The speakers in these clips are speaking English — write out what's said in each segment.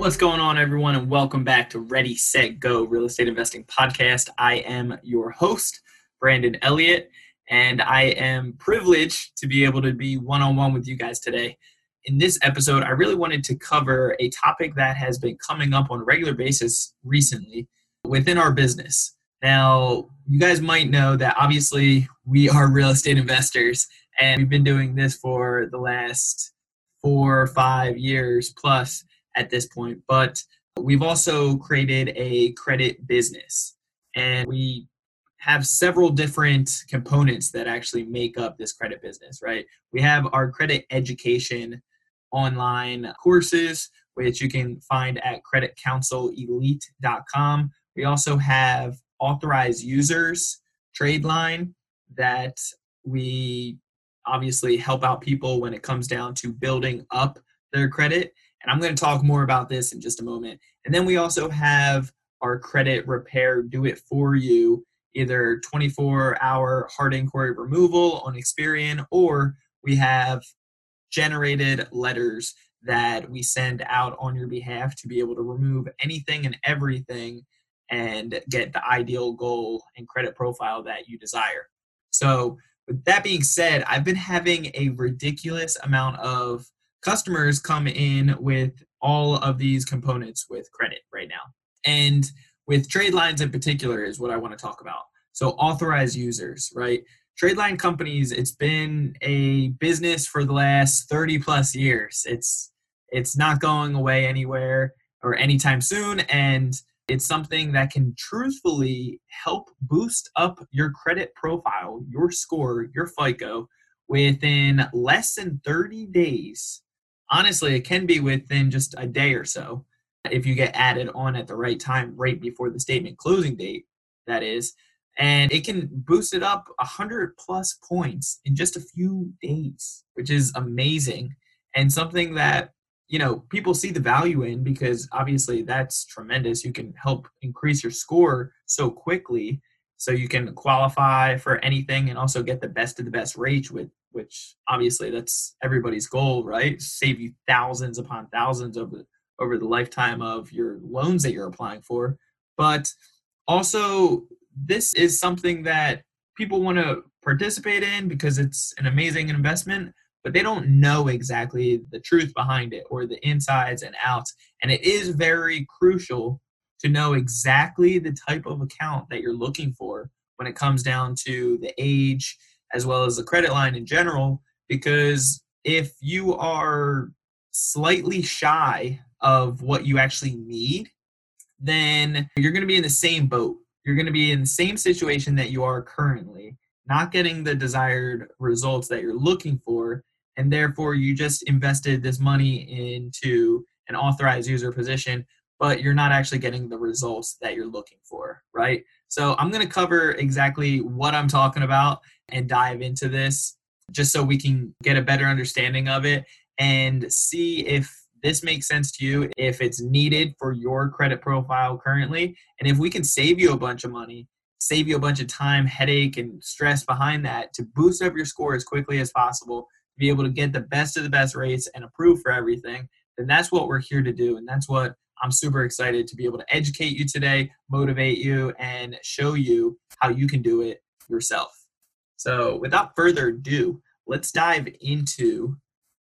What's going on, everyone, and welcome back to Ready, Set, Go Real Estate Investing Podcast. I am your host, Brandon Elliott, and I am privileged to be able to be one on one with you guys today. In this episode, I really wanted to cover a topic that has been coming up on a regular basis recently within our business. Now, you guys might know that obviously we are real estate investors, and we've been doing this for the last four or five years plus at this point, but we've also created a credit business and we have several different components that actually make up this credit business, right? We have our credit education online courses, which you can find at creditcounselelite.com. We also have authorized users trade line that we obviously help out people when it comes down to building up their credit and I'm going to talk more about this in just a moment. And then we also have our credit repair do it for you, either 24 hour hard inquiry removal on Experian, or we have generated letters that we send out on your behalf to be able to remove anything and everything and get the ideal goal and credit profile that you desire. So, with that being said, I've been having a ridiculous amount of customers come in with all of these components with credit right now. And with trade lines in particular is what I want to talk about. So authorized users, right? Trade line companies, it's been a business for the last 30 plus years. It's it's not going away anywhere or anytime soon and it's something that can truthfully help boost up your credit profile, your score, your FICO within less than 30 days honestly, it can be within just a day or so if you get added on at the right time, right before the statement closing date, that is. And it can boost it up 100 plus points in just a few days, which is amazing and something that you know people see the value in because obviously that's tremendous you can help increase your score so quickly so you can qualify for anything and also get the best of the best rates with which obviously that's everybody's goal, right? Save you thousands upon thousands over over the lifetime of your loans that you're applying for. But also this is something that people want to participate in because it's an amazing investment, but they don't know exactly the truth behind it or the insides and outs. And it is very crucial to know exactly the type of account that you're looking for when it comes down to the age as well as the credit line in general because if you are slightly shy of what you actually need then you're going to be in the same boat. You're going to be in the same situation that you are currently not getting the desired results that you're looking for and therefore you just invested this money into an authorized user position but you're not actually getting the results that you're looking for right so i'm going to cover exactly what i'm talking about and dive into this just so we can get a better understanding of it and see if this makes sense to you, if it's needed for your credit profile currently, and if we can save you a bunch of money, save you a bunch of time, headache, and stress behind that to boost up your score as quickly as possible, to be able to get the best of the best rates and approve for everything, then that's what we're here to do. And that's what I'm super excited to be able to educate you today, motivate you, and show you how you can do it yourself. So, without further ado, let's dive into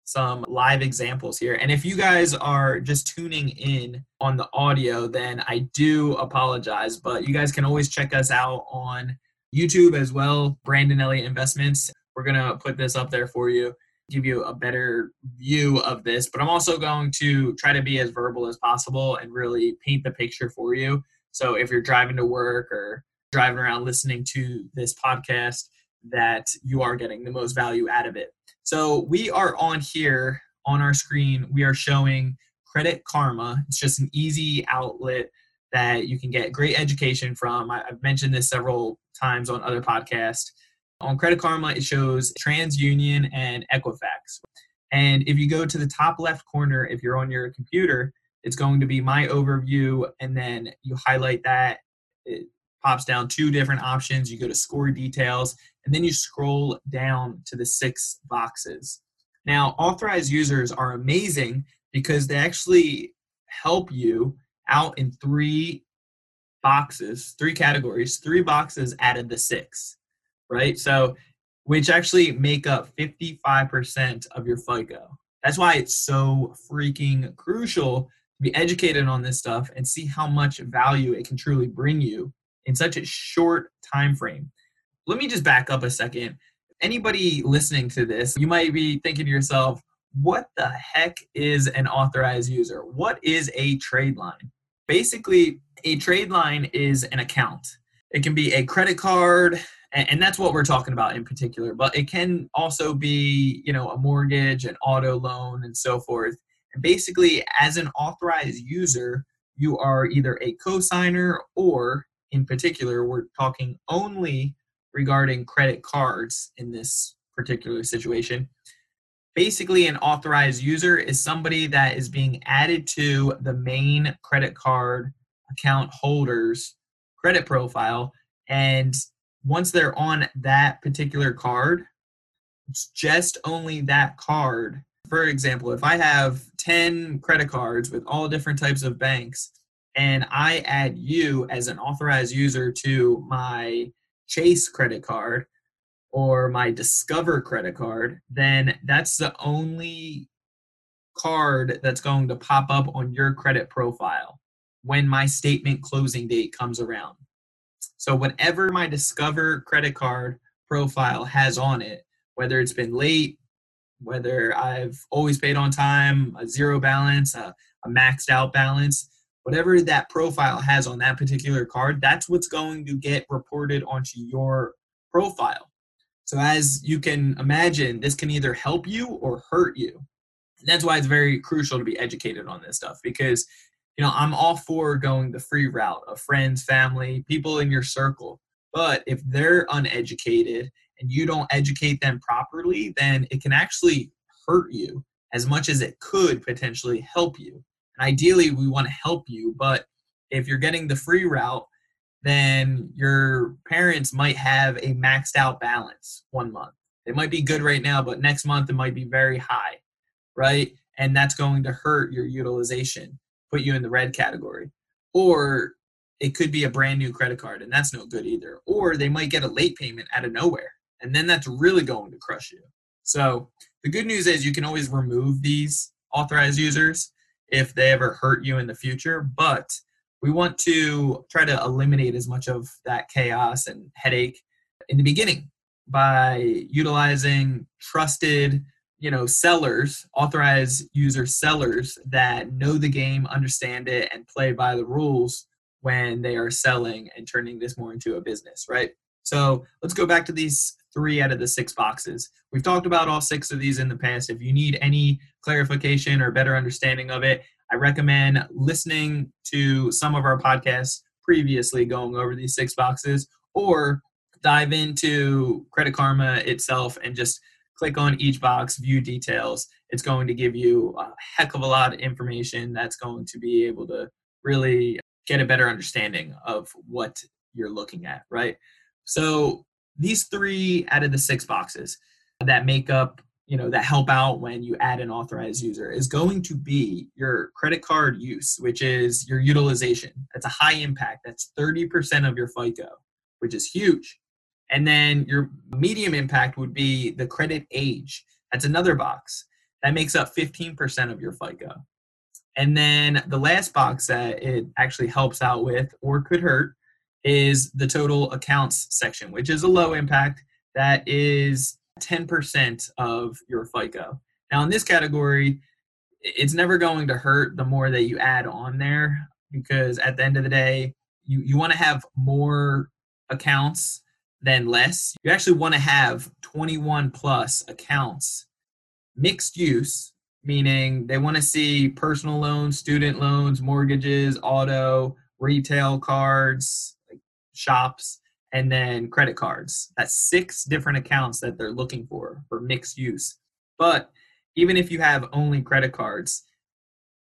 some live examples here. And if you guys are just tuning in on the audio, then I do apologize, but you guys can always check us out on YouTube as well, Brandon Elliott Investments. We're going to put this up there for you, give you a better view of this. But I'm also going to try to be as verbal as possible and really paint the picture for you. So if you're driving to work or driving around listening to this podcast, that you are getting the most value out of it. So we are on here on our screen, we are showing Credit Karma. It's just an easy outlet that you can get great education from. I've mentioned this several times on other podcasts. On Credit Karma, it shows TransUnion and Equifax. And if you go to the top left corner, if you're on your computer, it's going to be my overview, and then you highlight that. It pops down two different options. You go to score details, and then you scroll down to the six boxes. Now, authorized users are amazing because they actually help you out in three boxes, three categories, three boxes out of the six, right? So, which actually make up 55% of your FICO. That's why it's so freaking crucial to be educated on this stuff and see how much value it can truly bring you in such a short time frame. Let me just back up a second. Anybody listening to this, you might be thinking to yourself, what the heck is an authorized user? What is a trade line? Basically, a trade line is an account. It can be a credit card, and that's what we're talking about in particular, but it can also be, you know, a mortgage, an auto loan, and so forth. And basically, as an authorized user, you are either a cosigner or, in particular, we're talking only regarding credit cards in this particular situation basically an authorized user is somebody that is being added to the main credit card account holder's credit profile and once they're on that particular card it's just only that card for example if i have 10 credit cards with all different types of banks and i add you as an authorized user to my chase credit card or my Discover credit card, then that's the only card that's going to pop up on your credit profile when my statement closing date comes around. So, whatever my Discover credit card profile has on it, whether it's been late, whether I've always paid on time, a zero balance, a, a maxed out balance, whatever that profile has on that particular card, that's what's going to get reported onto your profile. So, as you can imagine, this can either help you or hurt you. And that's why it's very crucial to be educated on this stuff because, you know, I'm all for going the free route of friends, family, people in your circle. But if they're uneducated and you don't educate them properly, then it can actually hurt you as much as it could potentially help you. And ideally, we want to help you, but if you're getting the free route, then your parents might have a maxed out balance one month. It might be good right now, but next month it might be very high, right? And that's going to hurt your utilization, put you in the red category. Or it could be a brand new credit card, and that's no good either. Or they might get a late payment out of nowhere, and then that's really going to crush you. So the good news is you can always remove these authorized users if they ever hurt you in the future, but we want to try to eliminate as much of that chaos and headache in the beginning by utilizing trusted you know sellers authorized user sellers that know the game understand it and play by the rules when they are selling and turning this more into a business right? So let's go back to these three out of the six boxes. We've talked about all six of these in the past. If you need any clarification or better understanding of it I recommend listening to some of our podcasts previously going over these six boxes or dive into Credit Karma itself and just click on each box, view details. It's going to give you a heck of a lot of information that's going to be able to really get a better understanding of what you're looking at, right? So these three out of the six boxes that make up you know that help out when you add an authorized user is going to be your credit card use which is your utilization that's a high impact that's 30% of your fico which is huge and then your medium impact would be the credit age. That's another box. That makes up 15% of your fico. And then the last box that it actually helps out with or could hurt is the total accounts section which is a low impact. That is 10% of your FICO. Now, in this category, it's never going to hurt the more that you add on there because at the end of the day, you, you want to have more accounts than less. You actually want to have 21 plus accounts, mixed use, meaning they want to see personal loans, student loans, mortgages, auto, retail cards, shops, and then credit cards. That's six different accounts that they're looking for for mixed use. But even if you have only credit cards,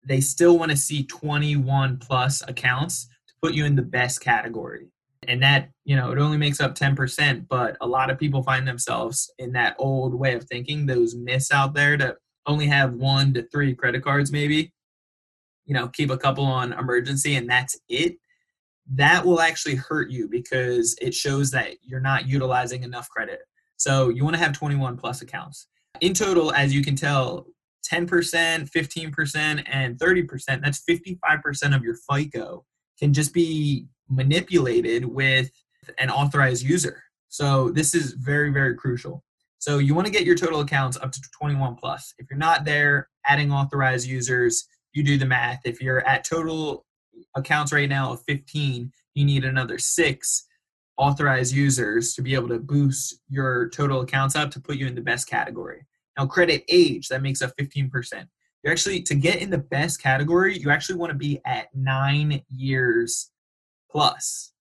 they still want to see 21 plus accounts to put you in the best category. And that, you know, it only makes up 10%, but a lot of people find themselves in that old way of thinking, those myths out there to only have one to three credit cards, maybe, you know, keep a couple on emergency and that's it. That will actually hurt you because it shows that you're not utilizing enough credit. So you want to have 21 plus accounts. In total, as you can tell, 10%, 15%, and 30%, that's 55% of your FICO can just be manipulated with an authorized user. So this is very, very crucial. So you want to get your total accounts up to 21 plus. If you're not there, adding authorized users, you do the math. If you're at total accounts right now of 15, you need another six authorized users to be able to boost your total accounts up to put you in the best category. Now, credit age, that makes up 15%. You actually, to get in the best category, you actually want to be at nine years plus.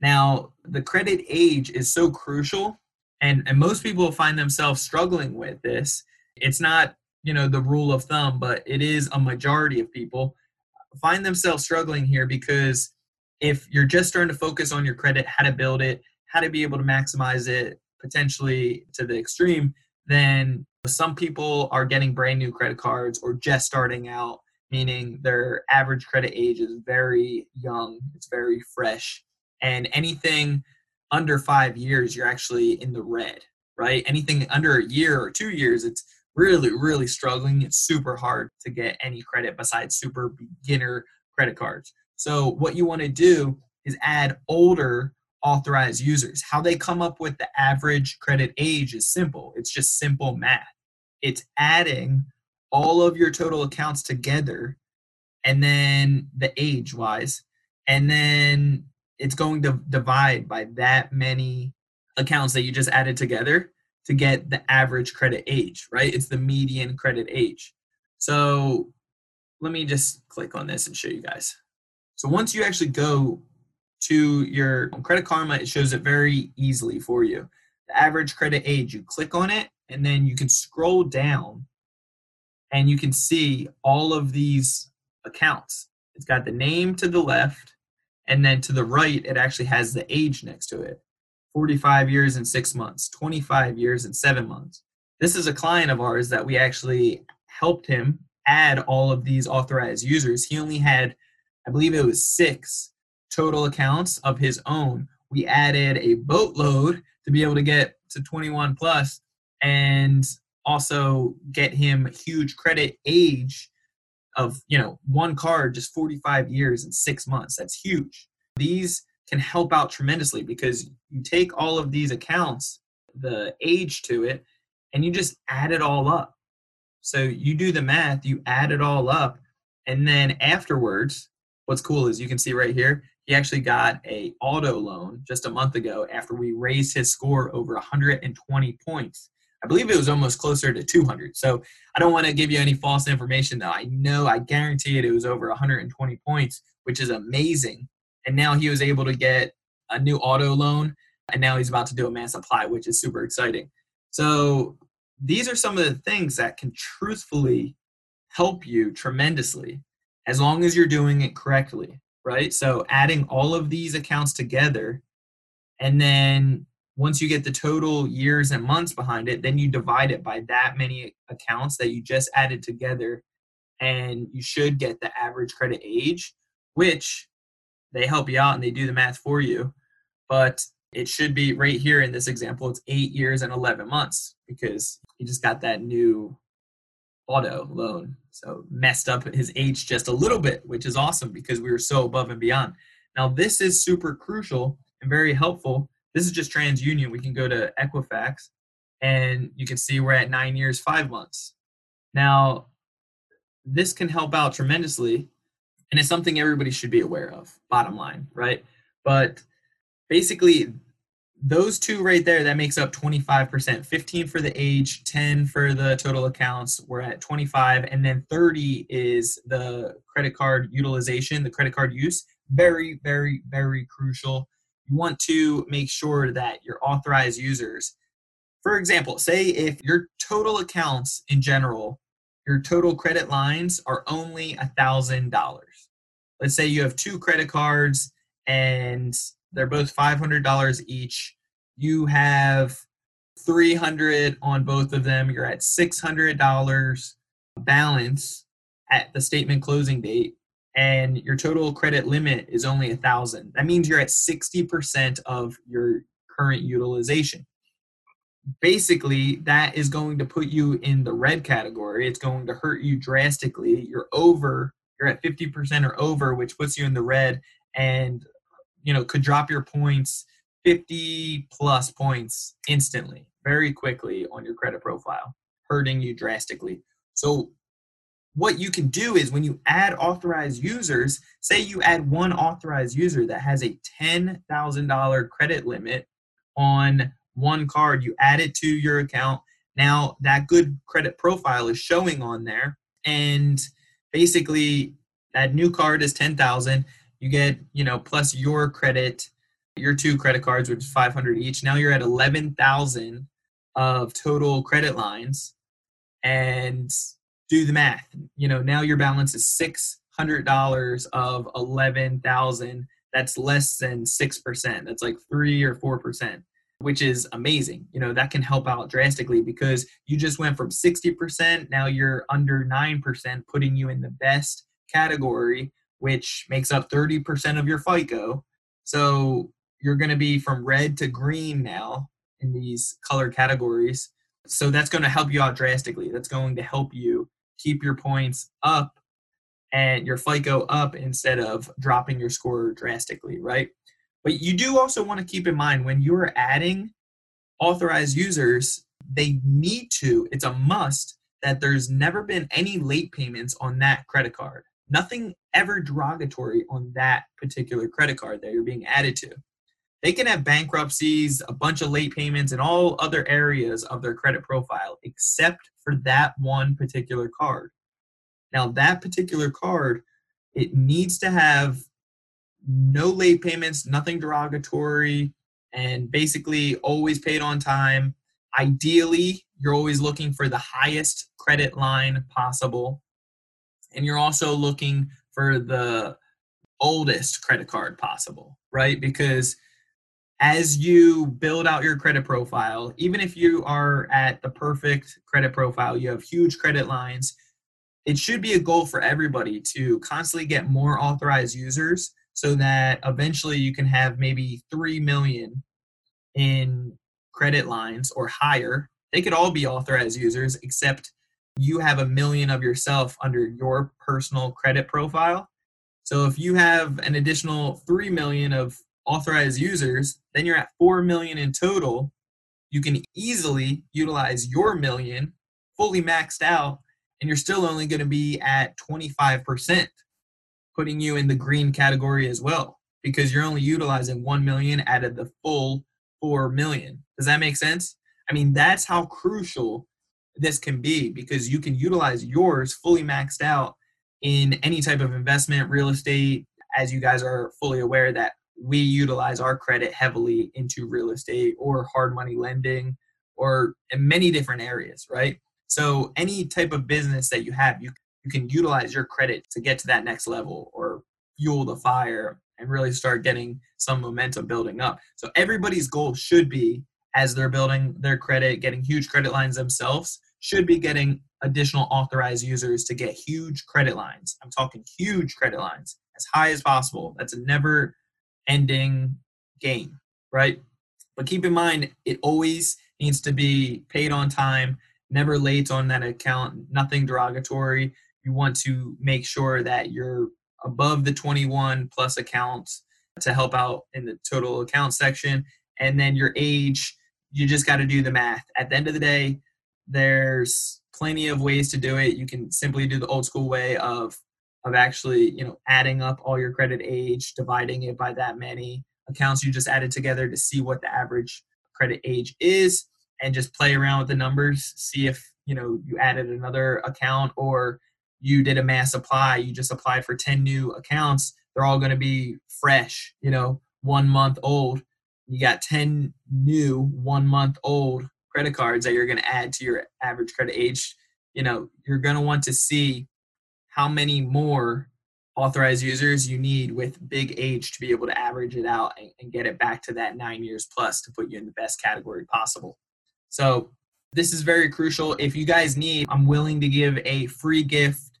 Now, the credit age is so crucial, and, and most people find themselves struggling with this. It's not, you know, the rule of thumb, but it is a majority of people find themselves struggling here because if you're just starting to focus on your credit, how to build it, how to be able to maximize it potentially to the extreme, then some people are getting brand new credit cards or just starting out, meaning their average credit age is very young, it's very fresh. And anything under five years, you're actually in the red, right? Anything under a year or two years, it's really, really struggling. It's super hard to get any credit besides super beginner credit cards. So, what you want to do is add older authorized users. How they come up with the average credit age is simple. It's just simple math. It's adding all of your total accounts together and then the age wise and then it's going to divide by that many accounts that you just added together to get the average credit age, right? It's the median credit age. So let me just click on this and show you guys. So once you actually go to your Credit Karma, it shows it very easily for you. The average credit age, you click on it, and then you can scroll down and you can see all of these accounts. It's got the name to the left, and then to the right, it actually has the age next to it 45 years and six months, 25 years and seven months. This is a client of ours that we actually helped him add all of these authorized users. He only had, I believe it was six total accounts of his own. We added a boatload to be able to get to 21 plus and also get him huge credit age of you know one card just 45 years and six months. That's huge. These can help out tremendously because you take all of these accounts the age to it and you just add it all up. So you do the math you add it all up and then afterwards what's cool is you can see right here he actually got a auto loan just a month ago after we raised his score over 120 points I believe it was almost closer to 200. So I don't want to give you any false information, though. I know, I guarantee it, it was over 120 points, which is amazing. And now he was able to get a new auto loan, and now he's about to do a mass apply, which is super exciting. So these are some of the things that can truthfully help you tremendously as long as you're doing it correctly, right? So adding all of these accounts together and then once you get the total years and months behind it, then you divide it by that many accounts that you just added together, and you should get the average credit age, which they help you out and they do the math for you. But it should be right here in this example, it's eight years and 11 months because he just got that new auto loan. So messed up his age just a little bit, which is awesome because we were so above and beyond. Now, this is super crucial and very helpful this is just TransUnion. We can go to Equifax and you can see we're at nine years, five months. Now, this can help out tremendously and it's something everybody should be aware of, bottom line, right? But basically, those two right there, that makes up 25%. 15 for the age, 10 for the total accounts. We're at 25. And then 30 is the credit card utilization, the credit card use. Very, very, very crucial. You want to make sure that your authorized users, for example, say if your total accounts in general, your total credit lines are only a $1,000. Let's say you have two credit cards and they're both $500 each. You have 300 on both of them. You're at $600 balance at the statement closing date and your total credit limit is only a thousand. That means you're at 60% of your current utilization. Basically that is going to put you in the red category. It's going to hurt you drastically. You're over you're at 50% or over which puts you in the red and you know could drop your points 50 plus points instantly very quickly on your credit profile hurting you drastically. So what you can do is when you add authorized users say you add one authorized user that has a $10000 credit limit on one card you add it to your account. Now that good credit profile is showing on there and basically that new card is 10000 you get you know plus your credit your two credit cards which is 500 each. Now you're at 11000 of total credit lines and do the math you know now your balance is $600 of 11000 that's less than 6% that's like 3 or 4% which is amazing you know that can help out drastically because you just went from 60% now you're under 9% putting you in the best category which makes up 30% of your FICO. So you're going to be from red to green now in these color categories. So that's going to help you out drastically. That's going to help you keep your points up and your FICO up instead of dropping your score drastically, right? But you do also want to keep in mind when you're adding authorized users, they need to, it's a must that there's never been any late payments on that credit card nothing ever derogatory on that particular credit card that you're being added to. They can have bankruptcies, a bunch of late payments, and all other areas of their credit profile except for that one particular card. Now, that particular card, it needs to have no late payments, nothing derogatory, and basically always paid on time. Ideally, you're always looking for the highest credit line possible and you're also looking for the oldest credit card possible, right? Because as you build out your credit profile, even if you are at the perfect credit profile, you have huge credit lines, it should be a goal for everybody to constantly get more authorized users so that eventually you can have maybe 3 million in credit lines or higher. They could all be authorized users except you have a million of yourself under your personal credit profile. So if you have an additional 3 million of authorized users, then you're at 4 million in total. You can easily utilize your million fully maxed out, and you're still only going to be at 25%, putting you in the green category as well, because you're only utilizing 1 million out of the full 4 million. Does that make sense? I mean, that's how crucial this can be because you can utilize yours fully maxed out in any type of investment, real estate, as you guys are fully aware that we utilize our credit heavily into real estate or hard money lending or in many different areas, right? So any type of business that you have, you you can utilize your credit to get to that next level or fuel the fire and really start getting some momentum building up. So everybody's goal should be as they're building their credit, getting huge credit lines themselves, should be getting additional authorized users to get huge credit lines. I'm talking huge credit lines as high as possible. That's never ending game, right? But keep in mind, it always needs to be paid on time, never late on that account, nothing derogatory. You want to make sure that you're above the 21 plus accounts to help out in the total account section. And then your age, you just got to do the math. At the end of the day, there's plenty of ways to do it. You can simply do the old school way of of actually, you know, adding up all your credit age, dividing it by that many, accounts you just added together to see what the average credit age is and just play around with the numbers see if you know you added another account or you did a mass apply you just applied for 10 new accounts they're all going to be fresh you know one month old. You got 10 new one month old credit cards that you're going to add to your average credit age. You know you're going to want to see how many more authorized users you need with big age to be able to average it out and, and, get it back to that nine years plus to put you in the best category possible. So, this is very crucial. If you guys need, I'm willing to give a free gift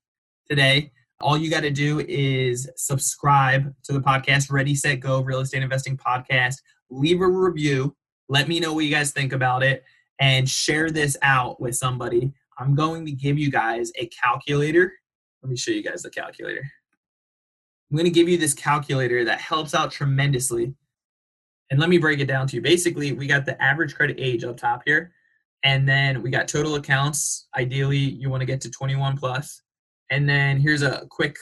today. All you got to do is subscribe to the podcast, Ready, Set, Go Real Estate Investing Podcast. Leave a review. Let me know what you guys think about it and share this out with somebody. I'm going to give you guys a calculator. Let me show you guys the calculator. I'm going to give you this calculator that helps out tremendously. And let me break it down to you. Basically, we got the average credit age up top here. And then we got total accounts. Ideally, you want to get to 21 plus. And then here's a quick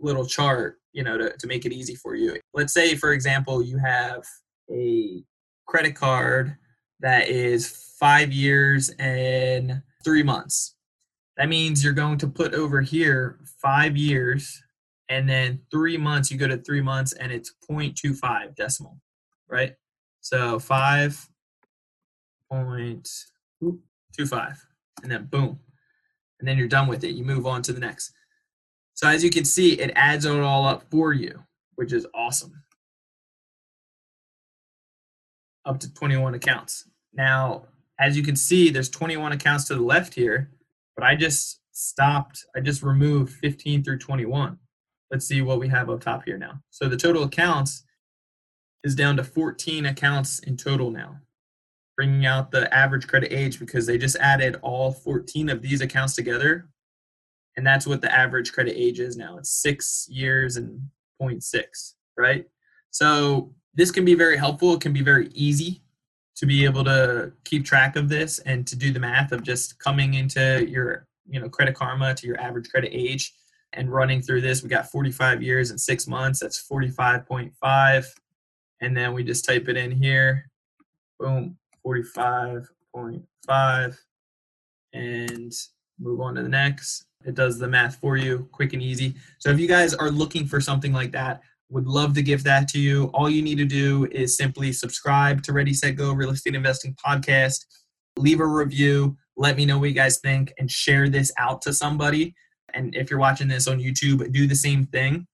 little chart, you know, to, to make it easy for you. Let's say, for example, you have a credit card that is five years and three months. That means you're going to put over here five years and then three months you go to three months and it's 0.25 decimal right? So 5.25 and then boom and then you're done with it. You move on to the next. So as you can see it adds it all up for you which is awesome. Up to 21 accounts. Now as you can see there's 21 accounts to the left here but i just stopped i just removed 15 through 21 let's see what we have up top here now. So the total accounts is down to 14 accounts in total now, bringing out the average credit age because they just added all 14 of these accounts together. And that's what the average credit age is now. It's six years and 0.6, right? So this can be very helpful. It can be very easy to be able to keep track of this and to do the math of just coming into your, you know, credit karma to your average credit age and running through this, we got 45 years and six months. That's 45.5. And then we just type it in here. Boom, 45.5. And move on to the next. It does the math for you, quick and easy. So if you guys are looking for something like that, would love to give that to you. All you need to do is simply subscribe to Ready Set Go Real Estate Investing Podcast, leave a review, let me know what you guys think, and share this out to somebody and if you're watching this on YouTube, do the same thing.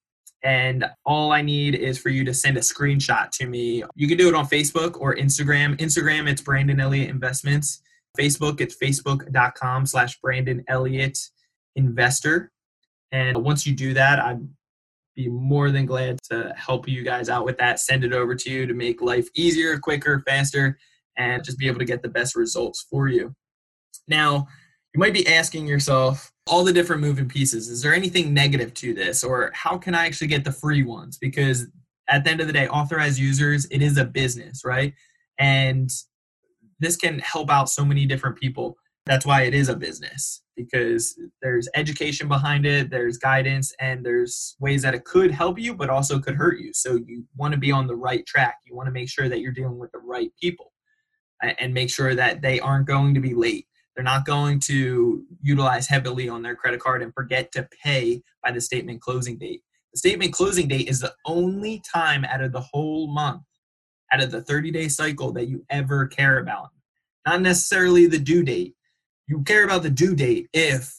And all I need is for you to send a screenshot to me. You can do it on Facebook or Instagram. Instagram, it's Brandon Elliott Investments. Facebook, it's facebook.com slash Brandon Elliott Investor. And once you do that, I'd be more than glad to help you guys out with that. Send it over to you to make life easier, quicker, faster, and just be able to get the best results for you. Now, you might be asking yourself all the different moving pieces is there anything negative to this or how can i actually get the free ones because at the end of the day authorized users it is a business right and this can help out so many different people that's why it is a business because there's education behind it there's guidance and there's ways that it could help you but also could hurt you so you want to be on the right track you want to make sure that you're dealing with the right people and make sure that they aren't going to be late they're not going to utilize heavily on their credit card and forget to pay by the statement closing date. The statement closing date is the only time out of the whole month, out of the 30 day cycle, that you ever care about. Not necessarily the due date. You care about the due date if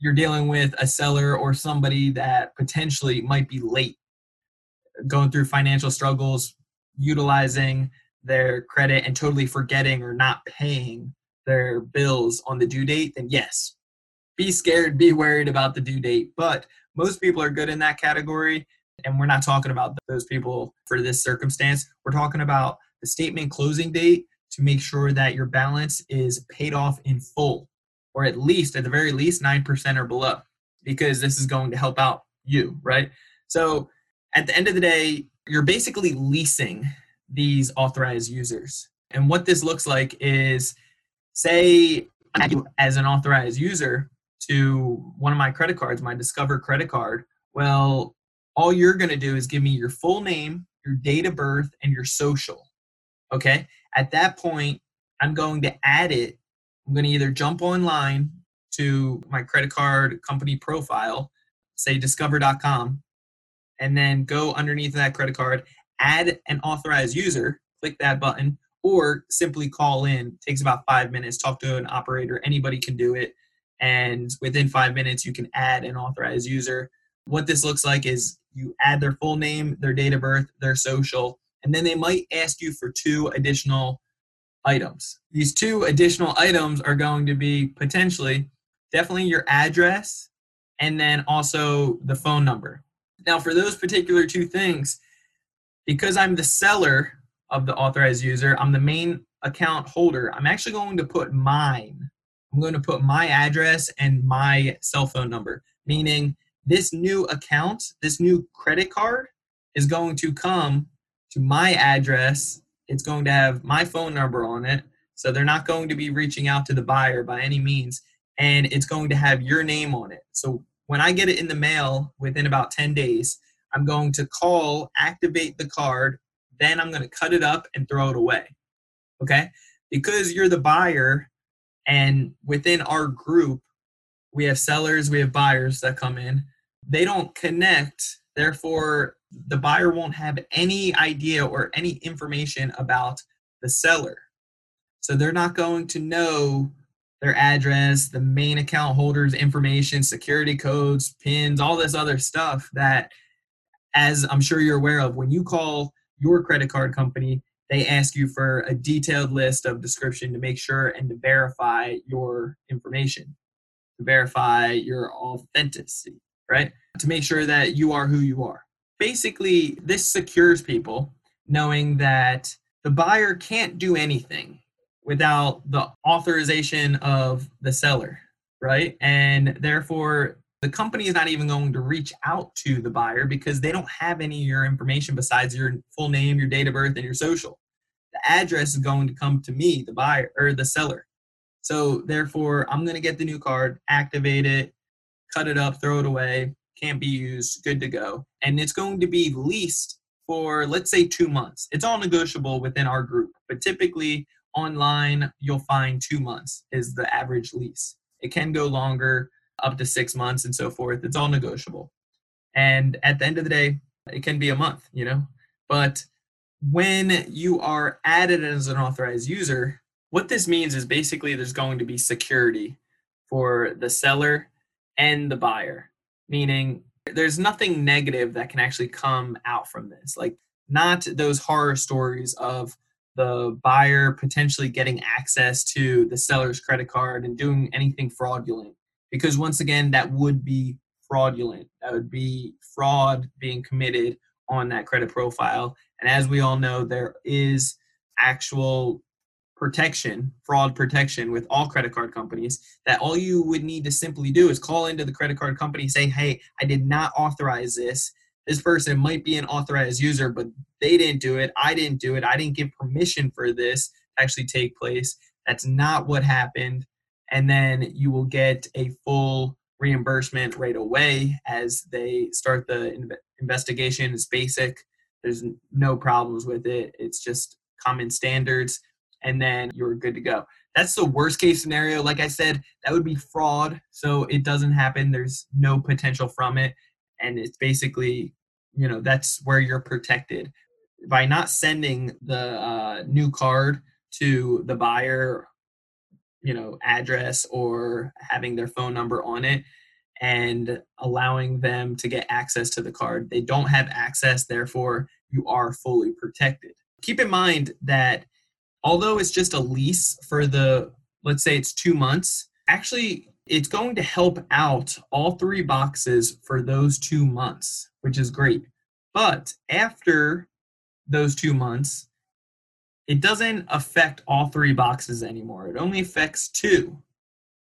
you're dealing with a seller or somebody that potentially might be late, going through financial struggles, utilizing their credit and totally forgetting or not paying their bills on the due date, then yes, be scared, be worried about the due date. But most people are good in that category. And we're not talking about those people for this circumstance. We're talking about the statement closing date to make sure that your balance is paid off in full, or at least, at the very least, 9% or below, because this is going to help out you, right? So at the end of the day, you're basically leasing these authorized users. And what this looks like is say as an authorized user to one of my credit cards, my Discover credit card, well, all you're going to do is give me your full name, your date of birth, and your social. Okay. At that point, I'm going to add it. I'm going to either jump online to my credit card company profile, say discover.com, and then go underneath that credit card, add an authorized user, click that button, or simply call in. It takes about five minutes, talk to an operator, anybody can do it. And within five minutes, you can add an authorized user. What this looks like is you add their full name, their date of birth, their social, and then they might ask you for two additional items. These two additional items are going to be potentially definitely your address and then also the phone number. Now, for those particular two things, because I'm the seller of the authorized user, I'm the main account holder, I'm actually going to put mine. I'm going to put my address and my cell phone number, meaning this new account, this new credit card is going to come to my address. It's going to have my phone number on it. So they're not going to be reaching out to the buyer by any means. And it's going to have your name on it. So when I get it in the mail within about 10 days, I'm going to call, activate the card, then I'm going to cut it up and throw it away. Okay? Because you're the buyer, and within our group, we have sellers, we have buyers that come in. They don't connect, therefore, the buyer won't have any idea or any information about the seller. So they're not going to know their address, the main account holder's information, security codes, pins, all this other stuff that, as I'm sure you're aware of, when you call your credit card company, they ask you for a detailed list of description to make sure and to verify your information, to verify your authenticity, right? To make sure that you are who you are. Basically, this secures people knowing that the buyer can't do anything without the authorization of the seller, right? And therefore, the company is not even going to reach out to the buyer because they don't have any of your information besides your full name, your date of birth, and your social. The address is going to come to me, the buyer or the seller. So therefore, I'm going to get the new card, activate it, cut it up, throw it away, can't be used, good to go. And it's going to be leased for let's say 2 months. It's all negotiable within our group, but typically online you'll find 2 months is the average lease. It can go longer up to six months and so forth. It's all negotiable. And at the end of the day, it can be a month, you know? But when you are added as an authorized user, what this means is basically there's going to be security for the seller and the buyer, meaning there's nothing negative that can actually come out from this. Like, not those horror stories of the buyer potentially getting access to the seller's credit card and doing anything fraudulent because once again that would be fraudulent that would be fraud being committed on that credit profile and as we all know there is actual protection fraud protection with all credit card companies that all you would need to simply do is call into the credit card company say hey i did not authorize this this person might be an authorized user but they didn't do it i didn't do it i didn't give permission for this to actually take place that's not what happened and then you will get a full reimbursement right away as they start the in- investigation. It's basic. There's no problems with it. It's just common standards, and then you're good to go. That's the worst case scenario. Like I said, that would be fraud. So it doesn't happen. There's no potential from it. And it's basically, you know, that's where you're protected. By not sending the uh, new card to the buyer you know address or having their phone number on it and allowing them to get access to the card they don't have access therefore you are fully protected keep in mind that although it's just a lease for the let's say it's 2 months actually it's going to help out all three boxes for those 2 months which is great but after those 2 months it doesn't affect all three boxes anymore. It only affects two,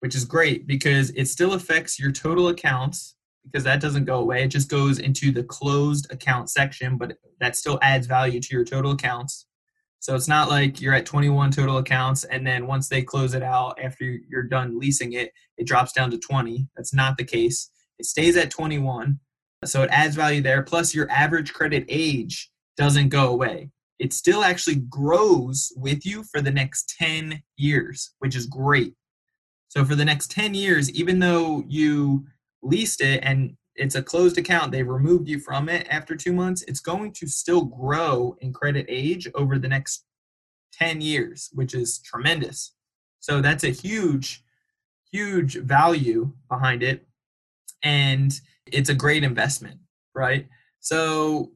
which is great because it still affects your total accounts because that doesn't go away. It just goes into the closed account section, but that still adds value to your total accounts. So it's not like you're at 21 total accounts and then once they close it out after you're done leasing it, it drops down to 20. That's not the case. It stays at 21, So it adds value there. Plus, your average credit age doesn't go away. It still actually grows with you for the next 10 years, which is great. So for the next 10 years, even though you leased it and it's a closed account, they've removed you from it after two months, it's going to still grow in credit age over the next 10 years, which is tremendous. So that's a huge, huge value behind it. And it's a great investment, right? So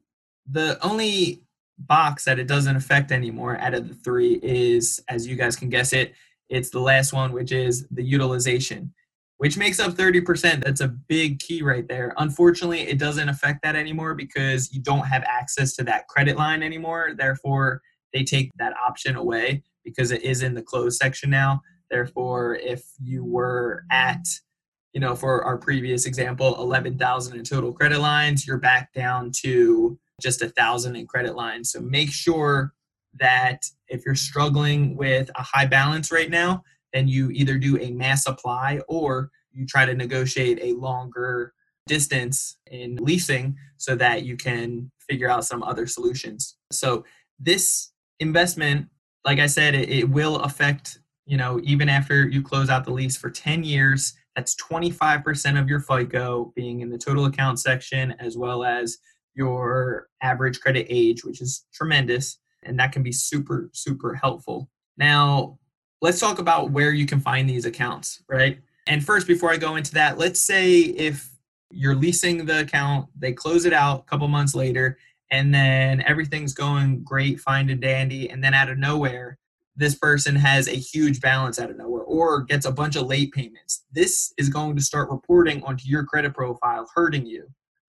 the only box that it doesn't affect anymore out of the three is, as you guys can guess it, it's the last one, which is the utilization, which makes up 30%. That's a big key right there. Unfortunately, it doesn't affect that anymore because you don't have access to that credit line anymore. Therefore, they take that option away because it is in the closed section now. Therefore, if you were at, you know, for our previous example, 11,000 in total credit lines, you're back down to just a thousand in credit lines. So make sure that if you're struggling with a high balance right now, then you either do a mass apply or you try to negotiate a longer distance in leasing so that you can figure out some other solutions. So this investment, like I said, it, it will affect, you know, even after you close out the lease for 10 years, that's 25% of your FICO being in the total account section, as well as your average credit age, which is tremendous. And that can be super, super helpful. Now, let's talk about where you can find these accounts, right? And first, before I go into that, let's say if you're leasing the account, they close it out a couple months later, and then everything's going great, fine and dandy, and then out of nowhere, this person has a huge balance out of nowhere or gets a bunch of late payments. This is going to start reporting onto your credit profile, hurting you,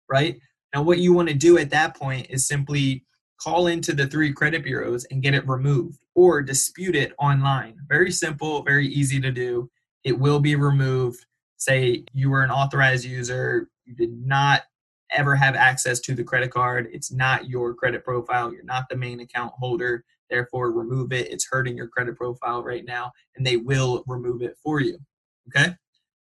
right? Now, what you want to do at that point is simply call into the three credit bureaus and get it removed or dispute it online. Very simple, very easy to do. It will be removed. Say you were an authorized user, you did not ever have access to the credit card. It's not your credit profile. You're not the main account holder. Therefore, remove it. It's hurting your credit profile right now, and they will remove it for you. Okay?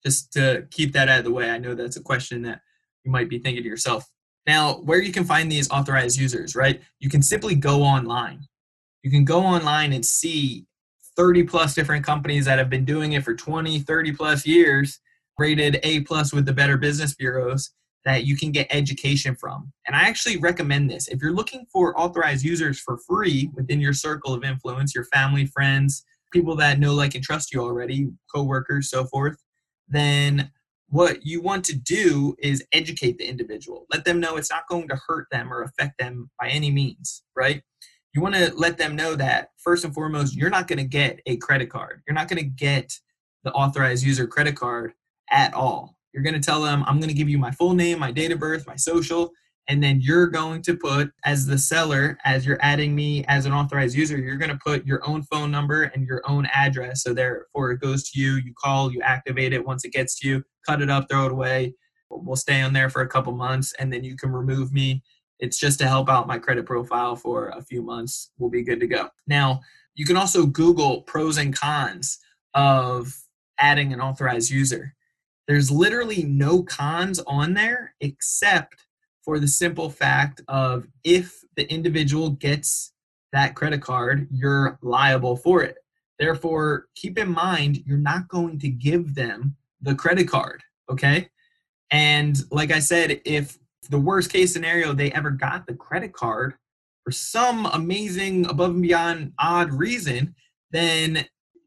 Just to keep that out of the way. I know that's a question that you might be thinking to yourself now, where you can find these authorized users, right? You can simply go online. You can go online and see 30 plus different companies that have been doing it for 20, 30 plus years, rated A plus with the Better Business Bureaus that you can get education from. And I actually recommend this. If you're looking for authorized users for free within your circle of influence, your family, friends, people that know, like, and trust you already, coworkers, so forth, then what you want to do is educate the individual. Let them know it's not going to hurt them or affect them by any means right? You want to let them know that first and foremost you're not going to get a credit card. You're not going to get the authorized user credit card at all. You're going to tell them i'm going to give you my full name my date of birth my social and then you're going to put as the seller as you're adding me as an authorized user you're going to put your own phone number and your own address. So therefore it goes to you you call you activate it. Once it gets to you cut it up throw it away. We'll stay on there for a couple months and then you can remove me. It's just to help out my credit profile for a few months. We'll be good to go. Now you can also google pros and cons of adding an authorized user. There's literally no cons on there except for the simple fact of if the individual gets that credit card, you're liable for it. Therefore, keep in mind you're not going to give them the credit card, okay? And like I said, if the worst case scenario they ever got the credit card for some amazing above and beyond odd reason, then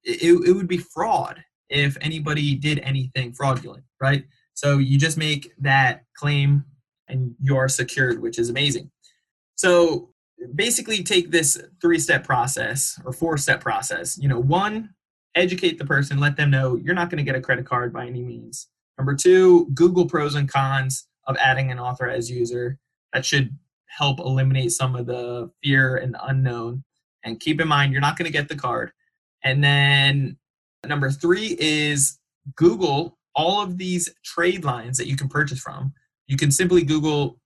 it, it would be fraud if anybody did anything fraudulent, right? So you just make that claim and you're secured, which is amazing. So basically take this three step process or four step process. You know, one, educate the person, let them know you're not going to get a credit card by any means. Number two, Google pros and cons of adding an authorized user. That should help eliminate some of the fear and the unknown. And keep in mind, you're not going to get the card. And then number three is Google all of these trade lines that you can purchase from you can simply Google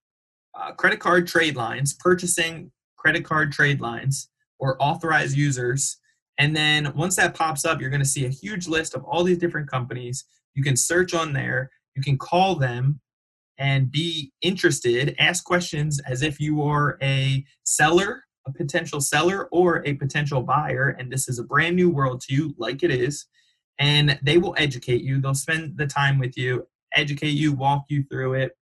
uh, credit card trade lines, purchasing credit card trade lines, or authorized users. And then once that pops up, you're going to see a huge list of all these different companies. You can search on there, you can call them, and be interested. Ask questions as if you are a seller, a potential seller, or a potential buyer. And this is a brand new world to you, like it is. And they will educate you. They'll spend the time with you, educate you, walk you through it.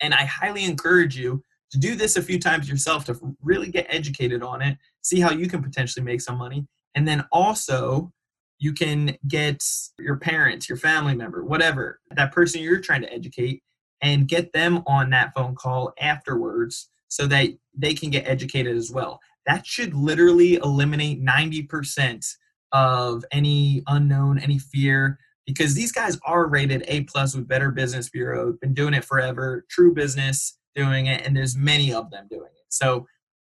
And I highly encourage you to do this a few times yourself to really get educated on it, see how you can potentially make some money. And then also, you can get your parents, your family member, whatever, that person you're trying to educate, and get them on that phone call afterwards so that they can get educated as well. That should literally eliminate 90% of any unknown, any fear, because these guys are rated A plus with Better Business Bureau, been doing it forever, true business doing it, and there's many of them doing it. So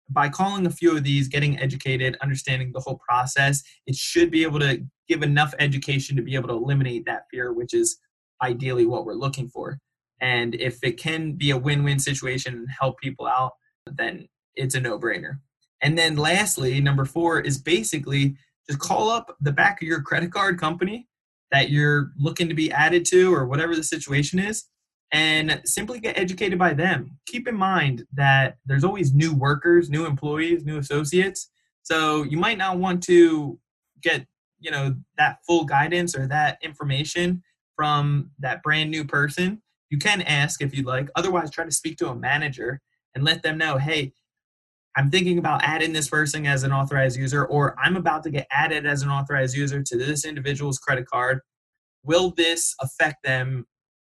by calling a few of these, getting educated, understanding the whole process, it should be able to give enough education to be able to eliminate that fear, which is ideally what we're looking for. And if it can be a win win situation and help people out, then it's a no brainer. And then lastly, number four is basically just call up the back of your credit card company that you're looking to be added to or whatever the situation is and simply get educated by them. Keep in mind that there's always new workers, new employees, new associates. So you might not want to get, you know, that full guidance or that information from that brand new person. You can ask if you'd like. Otherwise, try to speak to a manager and let them know, hey, I'm thinking about adding this person as an authorized user, or I'm about to get added as an authorized user to this individual's credit card. Will this affect them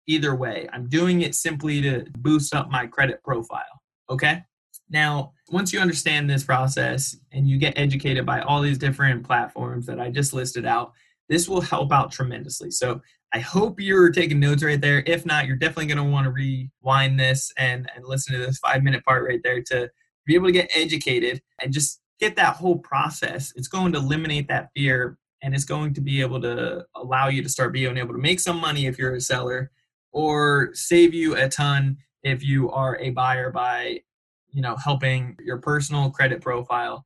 either way? I'm doing it simply to boost up my credit profile. Okay. Now, once you understand this process and you get educated by all these different platforms that I just listed out, this will help out tremendously. So I hope you're taking notes right there. If not, you're definitely going to want to rewind this and, and listen to this five minute part right there to be able to get educated and just get that whole process. It's going to eliminate that fear and it's going to be able to allow you to start being able to make some money if you're a seller or save you a ton if you are a buyer by you know helping your personal credit profile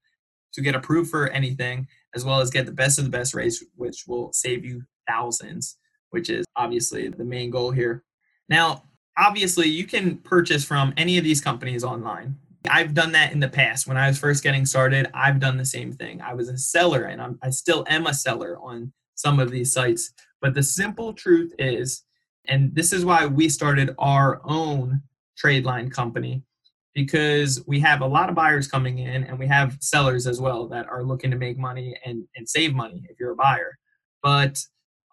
to get approved for anything as well as get the best of the best rates which will save you thousands which is obviously the main goal here. Now, obviously, you can purchase from any of these companies online. I've done that in the past. When I was first getting started, I've done the same thing. I was a seller and I'm, I still am a seller on some of these sites. But the simple truth is, and this is why we started our own trade line company, because we have a lot of buyers coming in and we have sellers as well that are looking to make money and, and save money if you're a buyer. But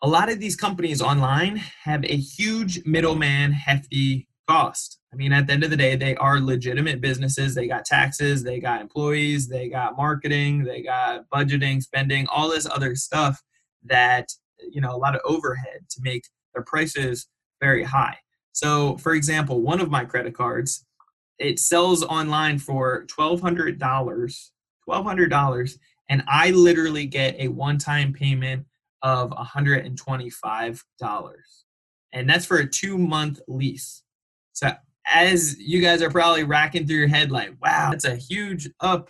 a lot of these companies online have a huge middleman hefty cost. I mean, at the end of the day, they are legitimate businesses. They got taxes, they got employees, they got marketing, they got budgeting, spending, all this other stuff that, you know, a lot of overhead to make their prices very high. So, for example, one of my credit cards, it sells online for $1,200, $1,200, and I literally get a one time payment of $125. And that's for a two month lease. So, as you guys are probably racking through your head, like, wow, that's a huge up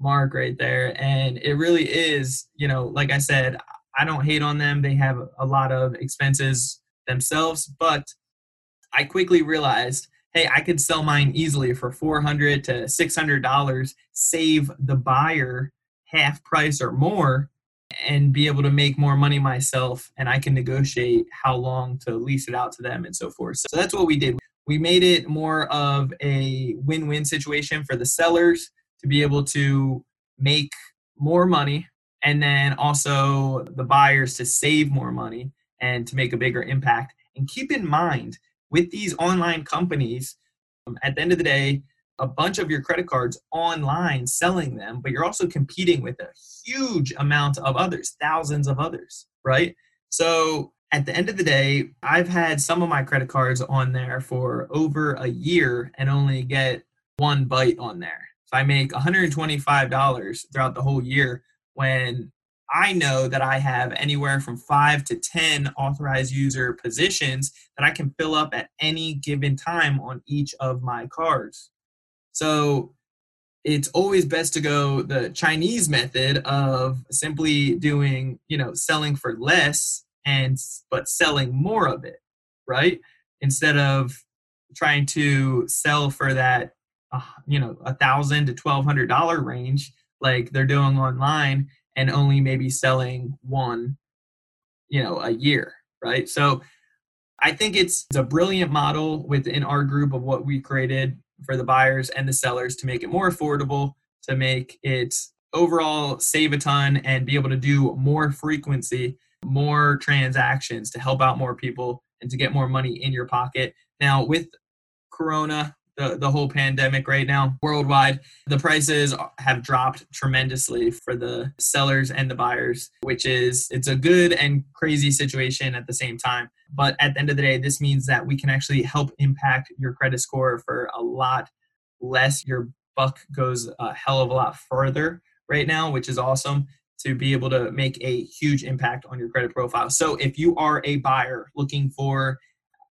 mark right there. And it really is, you know, like I said, I don't hate on them. They have a lot of expenses themselves, but I quickly realized hey, I could sell mine easily for 400 to $600, save the buyer half price or more and be able to make more money myself and I can negotiate how long to lease it out to them and so forth. So that's what we did. We made it more of a win-win situation for the sellers to be able to make more money and then also the buyers to save more money and to make a bigger impact. And keep in mind with these online companies, um, at the end of the day, a bunch of your credit cards online selling them, but you're also competing with a huge amount of others, thousands of others, right? So at the end of the day, I've had some of my credit cards on there for over a year and only get one bite on there. So I make $125 throughout the whole year when I know that I have anywhere from five to 10 authorized user positions that I can fill up at any given time on each of my cards. So it's always best to go the Chinese method of simply doing, you know, selling for less and but selling more of it, right? Instead of trying to sell for that uh, you know a thousand to twelve hundred dollar range like they're doing online and only maybe selling one you know a year right so i think it's, it's a brilliant model within our group of what we created for the buyers and the sellers to make it more affordable to make it overall save a ton and be able to do more frequency more transactions to help out more people and to get more money in your pocket now with corona the, the whole pandemic right now worldwide. The prices have dropped tremendously for the sellers and the buyers, which is it's a good and crazy situation at the same time. But at the end of the day, this means that we can actually help impact your credit score for a lot less. Your buck goes a hell of a lot further right now, which is awesome to be able to make a huge impact on your credit profile. So if you are a buyer looking for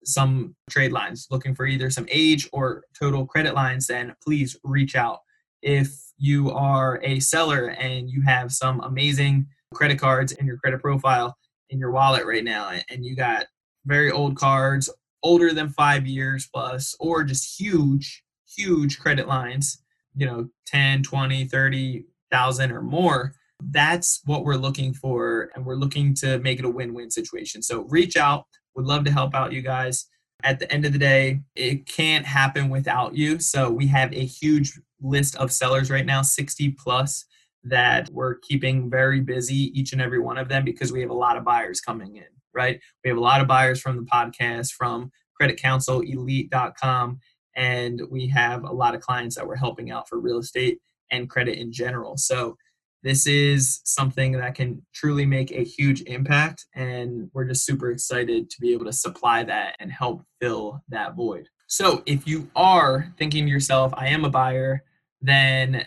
some trade lines, looking for either some age or total credit lines, then please reach out. If you are a seller and you have some amazing credit cards in your credit profile in your wallet right now, and you got very old cards, older than five years plus, or just huge, huge credit lines, you know, 10, 20, 30,000 or more, that's what we're looking for. And we're looking to make it a win win situation. So reach out. Would love to help out you guys. At the end of the day, it can't happen without you. So we have a huge list of sellers right now, 60 plus, that we're keeping very busy, each and every one of them, because we have a lot of buyers coming in, right? We have a lot of buyers from the podcast, from Credit Counsel, Elite.com, and we have a lot of clients that we're helping out for real estate and credit in general. So this is something that can truly make a huge impact and we're just super excited to be able to supply that and help fill that void. So if you are thinking to yourself i am a buyer then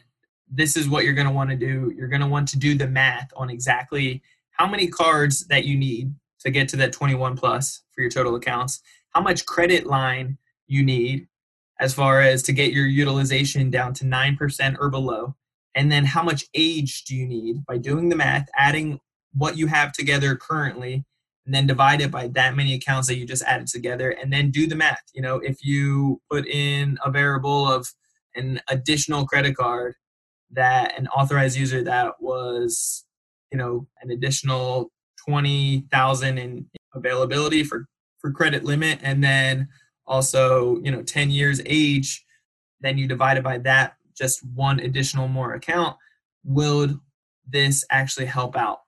this is what you're going to want to do. You're going to want to do the math on exactly how many cards that you need to get to that 21 plus for your total accounts how much credit line you need as far as to get your utilization down to 9% or below and then how much age do you need? By doing the math adding what you have together currently and then divide it by that many accounts that you just added together and then do the math. You know if you put in a variable of an additional credit card that an authorized user that was you know an additional 20,000 in availability for for credit limit and then also you know 10 years age then you divide it by that just one additional more account, will this actually help out?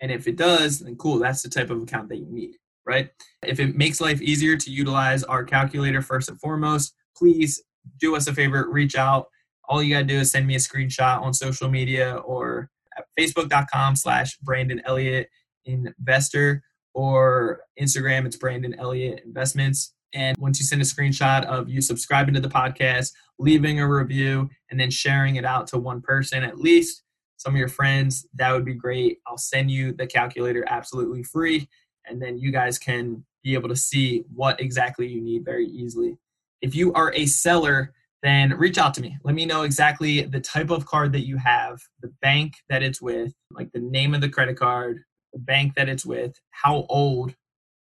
And if it does, then cool, that's the type of account that you need, right? If it makes life easier to utilize our calculator first and foremost, please do us a favor, reach out. All you gotta do is send me a screenshot on social media or at facebook.com slash Brandon Elliott investor or Instagram, it's Brandon Elliott Investments. And once you send a screenshot of you subscribing to the podcast, leaving a review, and then sharing it out to one person at least, some of your friends, that would be great. I'll send you the calculator absolutely free. And then you guys can be able to see what exactly you need very easily. If you are a seller, then reach out to me. Let me know exactly the type of card that you have, the bank that it's with, like the name of the credit card, the bank that it's with, how old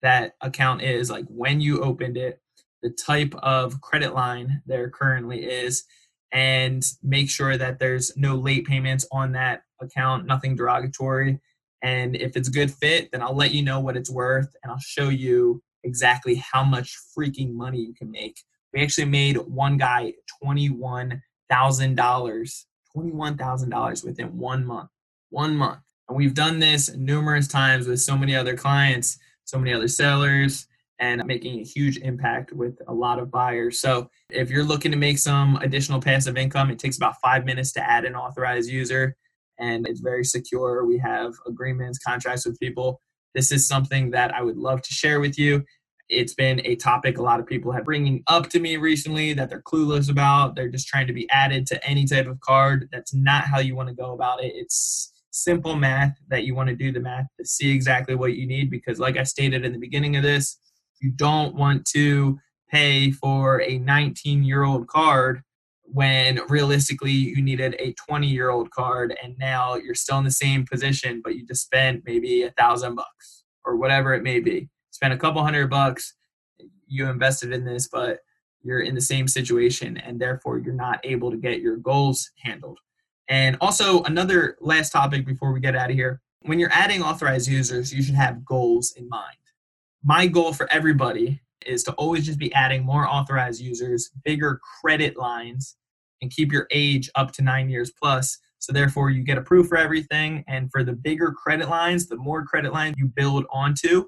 that account is, like when you opened it, the type of credit line there currently is, and make sure that there's no late payments on that account, nothing derogatory. And if it's a good fit, then I'll let you know what it's worth and I'll show you exactly how much freaking money you can make. We actually made one guy $21,000, $21,000 within one month. One month. And we've done this numerous times with so many other clients so many other sellers and making a huge impact with a lot of buyers. So if you're looking to make some additional passive income, it takes about five minutes to add an authorized user and it's very secure. We have agreements, contracts with people. This is something that I would love to share with you. It's been a topic a lot of people have bringing up to me recently that they're clueless about. They're just trying to be added to any type of card. That's not how you want to go about it. It's simple math that you want to do the math to see exactly what you need because like i stated in the beginning of this you don't want to pay for a 19 year old card when realistically you needed a 20 year old card and now you're still in the same position but you just spent maybe a thousand bucks or whatever it may be spend a couple hundred bucks you invested in this but you're in the same situation and therefore you're not able to get your goals handled. And also, another last topic before we get out of here when you're adding authorized users, you should have goals in mind. My goal for everybody is to always just be adding more authorized users, bigger credit lines, and keep your age up to nine years plus. So, therefore, you get approved for everything. And for the bigger credit lines, the more credit lines you build onto,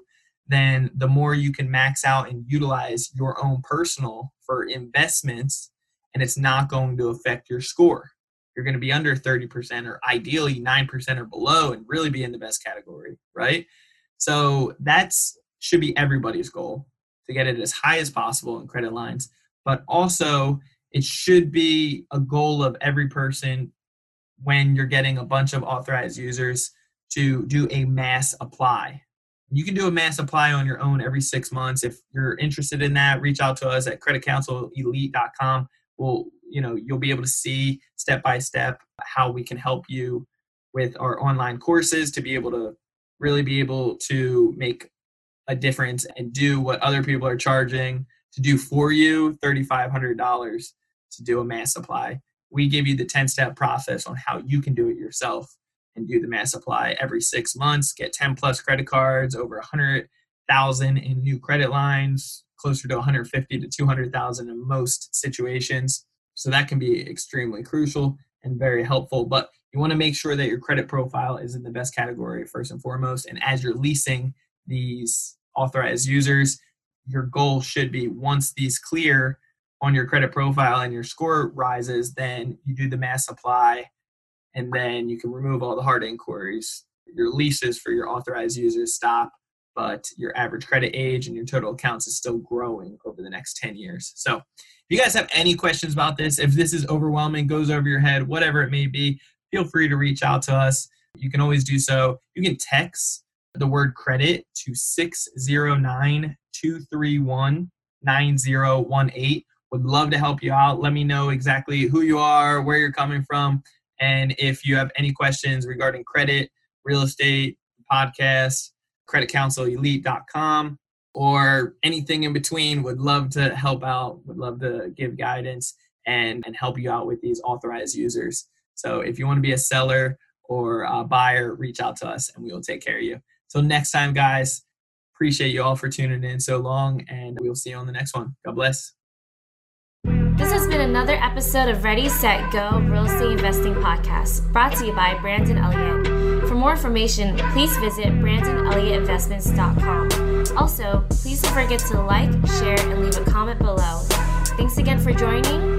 then the more you can max out and utilize your own personal for investments, and it's not going to affect your score. You're going to be under 30% or ideally 9% or below and really be in the best category, right? So that's should be everybody's goal to get it as high as possible in credit lines, but also it should be a goal of every person when you're getting a bunch of authorized users to do a mass apply you can do a mass apply on your own every six months. If you're interested in that, reach out to us at creditcounselelite.com. We'll, you know, you'll be able to see step by step how we can help you with our online courses to be able to really be able to make a difference and do what other people are charging to do for you $3,500 to do a mass apply. We give you the 10 step process on how you can do it yourself and do the mass apply every six months, get 10 plus credit cards, over 100,000 in new credit lines, closer to 150 to 200,000 in most situations. So that can be extremely crucial and very helpful. But you want to make sure that your credit profile is in the best category first and foremost. And as you're leasing these authorized users, your goal should be once these clear on your credit profile and your score rises, then you do the mass apply and then you can remove all the hard inquiries. Your leases for your authorized users stop, but your average credit age and your total accounts is still growing over the next 10 years. So, if you guys have any questions about this, if this is overwhelming, goes over your head, whatever it may be, feel free to reach out to us. You can always do so. You can text the word credit to 609 231 9018. Would love to help you out. Let me know exactly who you are, where you're coming from, and if you have any questions regarding credit, real estate, podcast, creditcounselelite.com, or anything in between, would love to help out, would love to give guidance and, and help you out with these authorized users. So if you want to be a seller or a buyer, reach out to us and we will take care of you. So next time, guys, appreciate you all for tuning in so long and we'll see you on the next one. God bless. This has been another episode of Ready, Set, Go Real Estate Investing Podcast, brought to you by Brandon Elliott. For more information, please visit BrandonElliottInvestments.com. Also, please don't forget to like, share, and leave a comment below. Thanks again for joining